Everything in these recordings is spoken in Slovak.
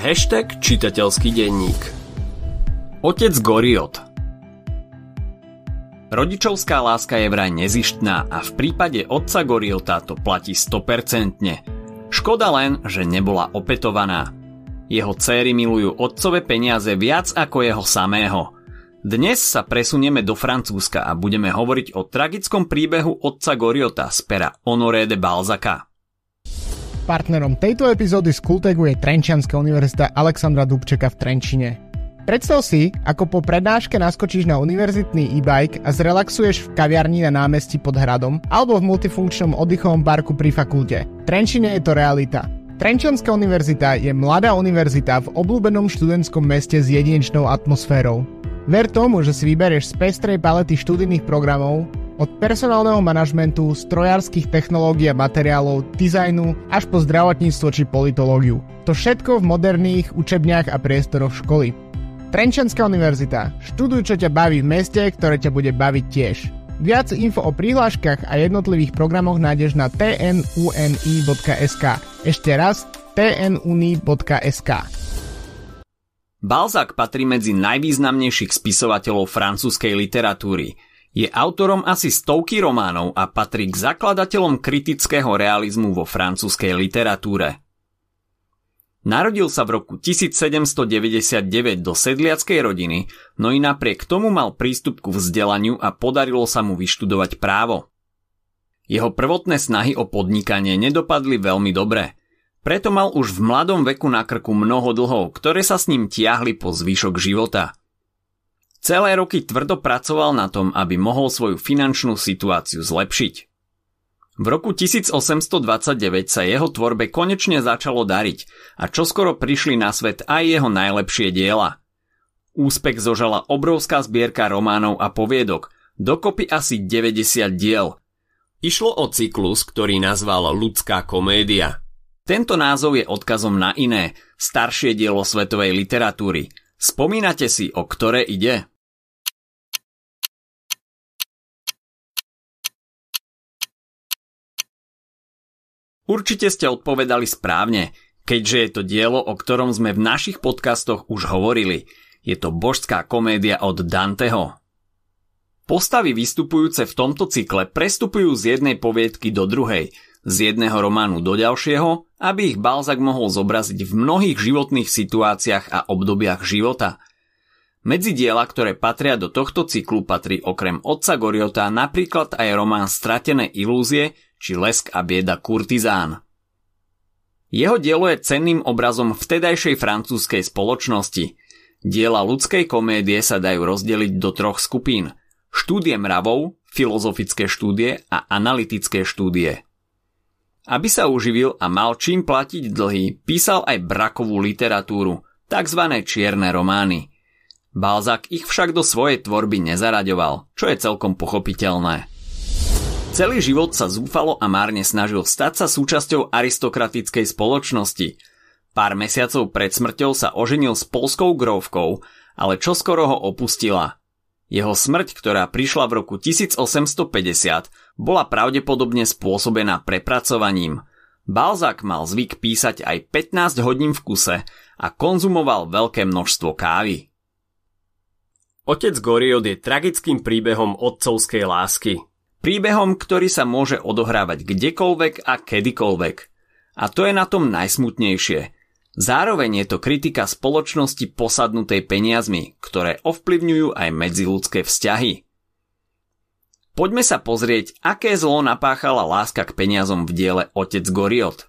Hashtag čitateľský denník Otec Goriot Rodičovská láska je vraj nezištná a v prípade otca Goriota to platí 100%. Škoda len, že nebola opetovaná. Jeho céry milujú otcové peniaze viac ako jeho samého. Dnes sa presunieme do Francúzska a budeme hovoriť o tragickom príbehu otca Goriota z pera Honoré de Balzaka. Partnerom tejto epizódy z Kultegu je Trenčianská univerzita Alexandra Dubčeka v Trenčine. Predstav si, ako po prednáške naskočíš na univerzitný e-bike a zrelaxuješ v kaviarni na námestí pod hradom alebo v multifunkčnom oddychovom parku pri fakulte. Trenčine je to realita. Trenčianská univerzita je mladá univerzita v obľúbenom študentskom meste s jedinečnou atmosférou. Ver tomu, že si vyberieš z pestrej palety študijných programov, od personálneho manažmentu, strojárskych technológií a materiálov, dizajnu až po zdravotníctvo či politológiu. To všetko v moderných učebniach a priestoroch školy. Trenčanská univerzita. Študuj, čo ťa baví v meste, ktoré ťa bude baviť tiež. Viac info o prihláškach a jednotlivých programoch nájdeš na tnuni.sk. Ešte raz tnuni.sk. Balzac patrí medzi najvýznamnejších spisovateľov francúzskej literatúry – je autorom asi stovky románov a patrí k zakladateľom kritického realizmu vo francúzskej literatúre. Narodil sa v roku 1799 do sedliackej rodiny, no i napriek tomu mal prístup ku vzdelaniu a podarilo sa mu vyštudovať právo. Jeho prvotné snahy o podnikanie nedopadli veľmi dobre, preto mal už v mladom veku na krku mnoho dlhov, ktoré sa s ním tiahli po zvyšok života – Celé roky tvrdo pracoval na tom, aby mohol svoju finančnú situáciu zlepšiť. V roku 1829 sa jeho tvorbe konečne začalo dariť a čoskoro prišli na svet aj jeho najlepšie diela. Úspech zožala obrovská zbierka románov a poviedok, dokopy asi 90 diel. Išlo o cyklus, ktorý nazval Ľudská komédia. Tento názov je odkazom na iné, staršie dielo svetovej literatúry. Spomínate si, o ktoré ide? Určite ste odpovedali správne, keďže je to dielo, o ktorom sme v našich podcastoch už hovorili. Je to božská komédia od Danteho. Postavy vystupujúce v tomto cykle prestupujú z jednej poviedky do druhej, z jedného románu do ďalšieho, aby ich Balzak mohol zobraziť v mnohých životných situáciách a obdobiach života. Medzi diela, ktoré patria do tohto cyklu, patrí okrem Otca Goriota napríklad aj román Stratené ilúzie, či Lesk a bieda kurtizán. Jeho dielo je cenným obrazom vtedajšej francúzskej spoločnosti. Diela ľudskej komédie sa dajú rozdeliť do troch skupín. Štúdie mravov, filozofické štúdie a analytické štúdie. Aby sa uživil a mal čím platiť dlhy, písal aj brakovú literatúru, tzv. čierne romány. Balzak ich však do svojej tvorby nezaraďoval, čo je celkom pochopiteľné. Celý život sa zúfalo a márne snažil stať sa súčasťou aristokratickej spoločnosti. Pár mesiacov pred smrťou sa oženil s polskou grovkou, ale čoskoro ho opustila. Jeho smrť, ktorá prišla v roku 1850, bola pravdepodobne spôsobená prepracovaním. Balzak mal zvyk písať aj 15 hodín v kuse a konzumoval veľké množstvo kávy. Otec Goriot je tragickým príbehom otcovskej lásky, Príbehom, ktorý sa môže odohrávať kdekoľvek a kedykoľvek. A to je na tom najsmutnejšie. Zároveň je to kritika spoločnosti posadnutej peniazmi, ktoré ovplyvňujú aj medziludské vzťahy. Poďme sa pozrieť, aké zlo napáchala láska k peniazom v diele Otec Goriot.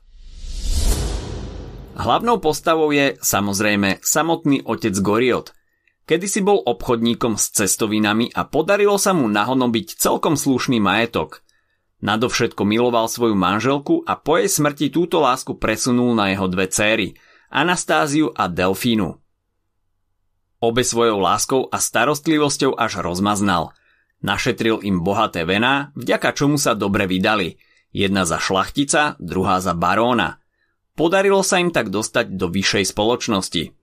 Hlavnou postavou je, samozrejme, samotný otec Goriot – Kedy si bol obchodníkom s cestovinami a podarilo sa mu nahonobiť celkom slušný majetok. Nadovšetko miloval svoju manželku a po jej smrti túto lásku presunul na jeho dve céry, Anastáziu a Delfínu. Obe svojou láskou a starostlivosťou až rozmaznal. Našetril im bohaté vená, vďaka čomu sa dobre vydali. Jedna za šlachtica, druhá za baróna. Podarilo sa im tak dostať do vyššej spoločnosti –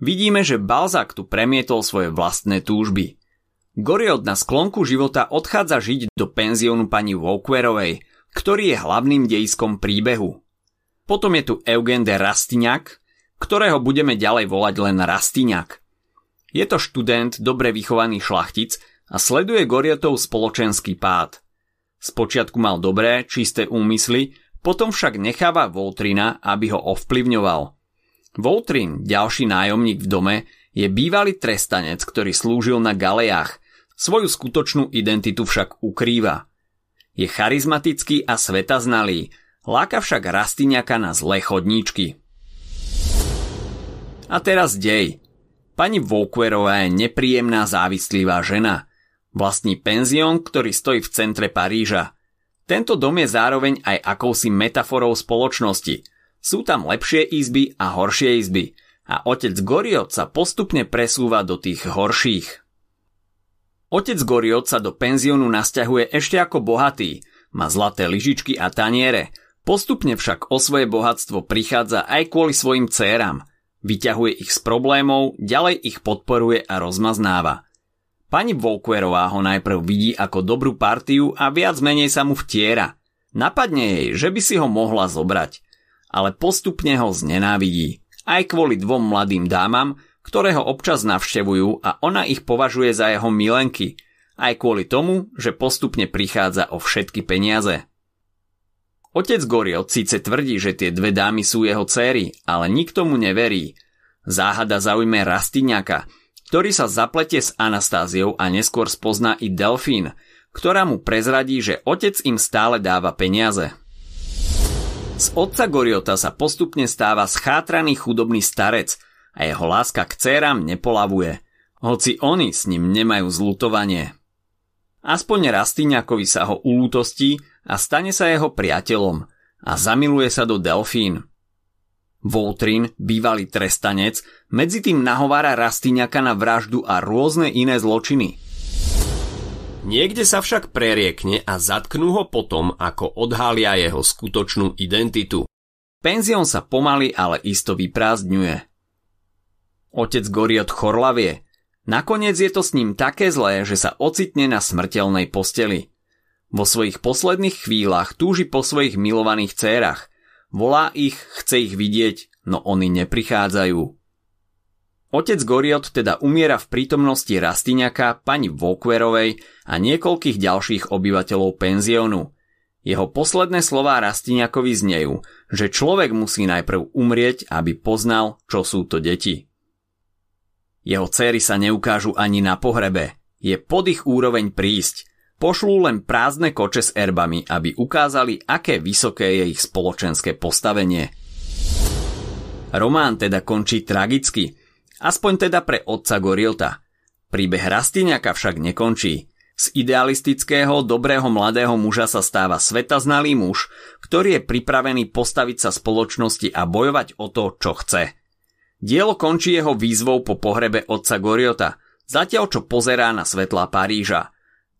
Vidíme, že Balzak tu premietol svoje vlastné túžby. Goriot na sklonku života odchádza žiť do penziónu pani Walkerovej, ktorý je hlavným dejiskom príbehu. Potom je tu Eugen de Rastignac, ktorého budeme ďalej volať len Rastiňak. Je to študent, dobre vychovaný šlachtic a sleduje Goriotov spoločenský pád. Spočiatku mal dobré, čisté úmysly, potom však necháva Voltrina, aby ho ovplyvňoval. Voltrin, ďalší nájomník v dome, je bývalý trestanec, ktorý slúžil na galejách, svoju skutočnú identitu však ukrýva. Je charizmatický a svetaznalý, láka však Rastiňaka na zlé chodníčky. A teraz dej. Pani Volkwerová je nepríjemná závislivá žena. Vlastní penzión, ktorý stojí v centre Paríža. Tento dom je zároveň aj akousi metaforou spoločnosti. Sú tam lepšie izby a horšie izby a otec Goriot sa postupne presúva do tých horších. Otec Goriot sa do penziónu nasťahuje ešte ako bohatý, má zlaté lyžičky a taniere, postupne však o svoje bohatstvo prichádza aj kvôli svojim céram. Vyťahuje ich z problémov, ďalej ich podporuje a rozmaznáva. Pani Volkwerová ho najprv vidí ako dobrú partiu a viac menej sa mu vtiera. Napadne jej, že by si ho mohla zobrať, ale postupne ho znenávidí. Aj kvôli dvom mladým dámam, ktoré ho občas navštevujú a ona ich považuje za jeho milenky, aj kvôli tomu, že postupne prichádza o všetky peniaze. Otec Goriot síce tvrdí, že tie dve dámy sú jeho céry, ale nikto mu neverí. Záhada zaujme Rastiňaka, ktorý sa zaplete s Anastáziou a neskôr spozná i Delfín, ktorá mu prezradí, že otec im stále dáva peniaze. Z otca Goriota sa postupne stáva schátraný chudobný starec – a jeho láska k céram nepolavuje, hoci oni s ním nemajú zlutovanie. Aspoň Rastyňakovi sa ho ulútostí a stane sa jeho priateľom a zamiluje sa do Delfín. Voltrin, bývalý trestanec, medzi tým nahovára Rastyňaka na vraždu a rôzne iné zločiny. Niekde sa však preriekne a zatknú ho potom, ako odhalia jeho skutočnú identitu. Penzión sa pomaly, ale isto vyprázdňuje. Otec Goriot chorlavie. Nakoniec je to s ním také zlé, že sa ocitne na smrteľnej posteli. Vo svojich posledných chvíľach túži po svojich milovaných cérach. Volá ich, chce ich vidieť, no oni neprichádzajú. Otec Goriot teda umiera v prítomnosti Rastiňaka, pani Vokverovej a niekoľkých ďalších obyvateľov penziónu. Jeho posledné slová Rastiňakovi znejú, že človek musí najprv umrieť, aby poznal, čo sú to deti. Jeho céry sa neukážu ani na pohrebe. Je pod ich úroveň prísť. Pošlú len prázdne koče s erbami, aby ukázali, aké vysoké je ich spoločenské postavenie. Román teda končí tragicky, aspoň teda pre otca Goriota. Príbeh Rastiňaka však nekončí. Z idealistického, dobrého mladého muža sa stáva svetaznalý muž, ktorý je pripravený postaviť sa spoločnosti a bojovať o to, čo chce – Dielo končí jeho výzvou po pohrebe otca Goriota, zatiaľ čo pozerá na svetlá Paríža.